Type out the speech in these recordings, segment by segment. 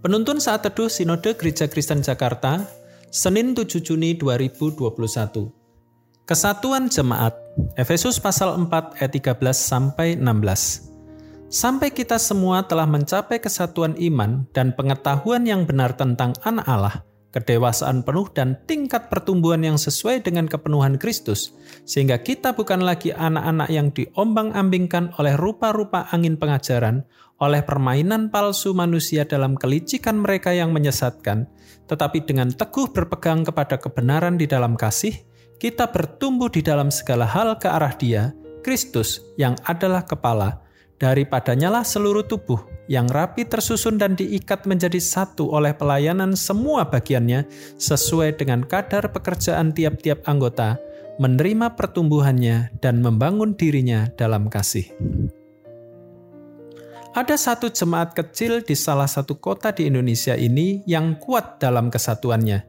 Penuntun saat teduh Sinode Gereja Kristen Jakarta, Senin 7 Juni 2021. Kesatuan Jemaat, Efesus pasal 4 ayat 13 sampai 16. Sampai kita semua telah mencapai kesatuan iman dan pengetahuan yang benar tentang anak Allah, kedewasaan penuh dan tingkat pertumbuhan yang sesuai dengan kepenuhan Kristus, sehingga kita bukan lagi anak-anak yang diombang-ambingkan oleh rupa-rupa angin pengajaran, oleh permainan palsu manusia dalam kelicikan mereka yang menyesatkan, tetapi dengan teguh berpegang kepada kebenaran di dalam kasih, kita bertumbuh di dalam segala hal ke arah Dia, Kristus yang adalah kepala, daripadanya lah seluruh tubuh yang rapi tersusun dan diikat menjadi satu oleh pelayanan semua bagiannya sesuai dengan kadar pekerjaan tiap-tiap anggota, menerima pertumbuhannya dan membangun dirinya dalam kasih. Ada satu jemaat kecil di salah satu kota di Indonesia ini yang kuat dalam kesatuannya.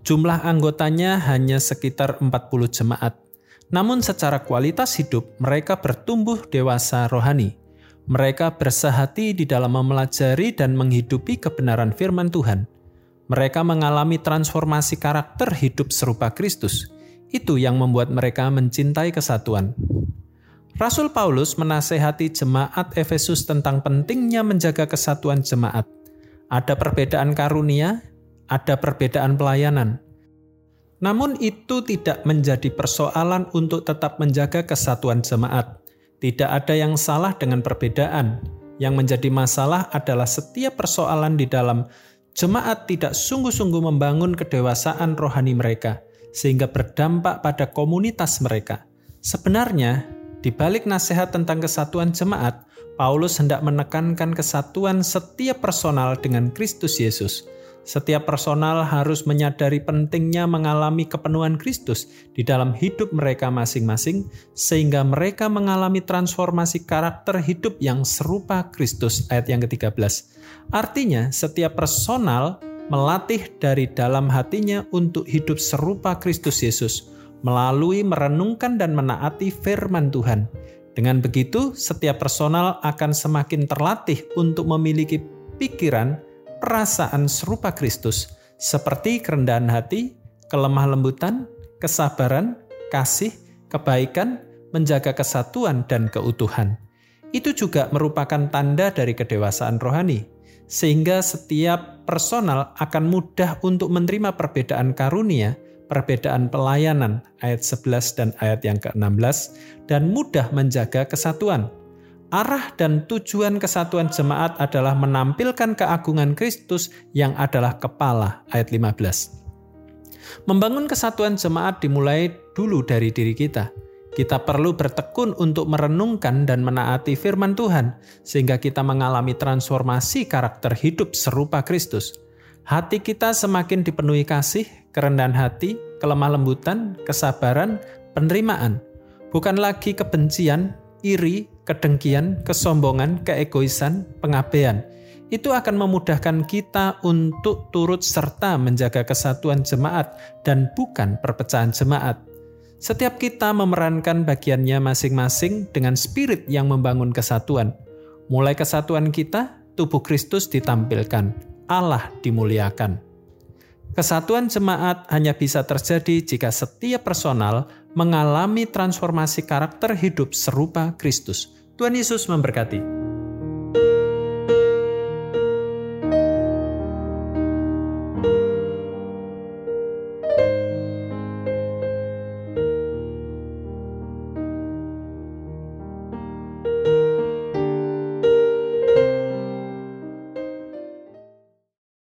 Jumlah anggotanya hanya sekitar 40 jemaat. Namun secara kualitas hidup mereka bertumbuh dewasa rohani mereka bersahati di dalam mempelajari dan menghidupi kebenaran firman Tuhan. Mereka mengalami transformasi karakter hidup serupa Kristus. Itu yang membuat mereka mencintai kesatuan. Rasul Paulus menasehati jemaat Efesus tentang pentingnya menjaga kesatuan jemaat. Ada perbedaan karunia, ada perbedaan pelayanan. Namun itu tidak menjadi persoalan untuk tetap menjaga kesatuan jemaat. Tidak ada yang salah dengan perbedaan. Yang menjadi masalah adalah setiap persoalan di dalam jemaat tidak sungguh-sungguh membangun kedewasaan rohani mereka, sehingga berdampak pada komunitas mereka. Sebenarnya, di balik nasihat tentang kesatuan jemaat, Paulus hendak menekankan kesatuan setiap personal dengan Kristus Yesus setiap personal harus menyadari pentingnya mengalami kepenuhan Kristus di dalam hidup mereka masing-masing, sehingga mereka mengalami transformasi karakter hidup yang serupa Kristus. Ayat yang ke-13. Artinya, setiap personal melatih dari dalam hatinya untuk hidup serupa Kristus Yesus melalui merenungkan dan menaati firman Tuhan. Dengan begitu, setiap personal akan semakin terlatih untuk memiliki pikiran perasaan serupa Kristus, seperti kerendahan hati, kelemah lembutan, kesabaran, kasih, kebaikan, menjaga kesatuan dan keutuhan. Itu juga merupakan tanda dari kedewasaan rohani, sehingga setiap personal akan mudah untuk menerima perbedaan karunia, perbedaan pelayanan ayat 11 dan ayat yang ke-16 dan mudah menjaga kesatuan Arah dan tujuan kesatuan jemaat adalah menampilkan keagungan Kristus yang adalah kepala, ayat 15. Membangun kesatuan jemaat dimulai dulu dari diri kita. Kita perlu bertekun untuk merenungkan dan menaati firman Tuhan, sehingga kita mengalami transformasi karakter hidup serupa Kristus. Hati kita semakin dipenuhi kasih, kerendahan hati, kelemah lembutan, kesabaran, penerimaan, bukan lagi kebencian, iri, kedengkian, kesombongan, keegoisan, pengabaian. Itu akan memudahkan kita untuk turut serta menjaga kesatuan jemaat dan bukan perpecahan jemaat. Setiap kita memerankan bagiannya masing-masing dengan spirit yang membangun kesatuan. Mulai kesatuan kita, tubuh Kristus ditampilkan, Allah dimuliakan. Kesatuan jemaat hanya bisa terjadi jika setiap personal mengalami transformasi karakter hidup serupa Kristus. Tuhan Yesus memberkati.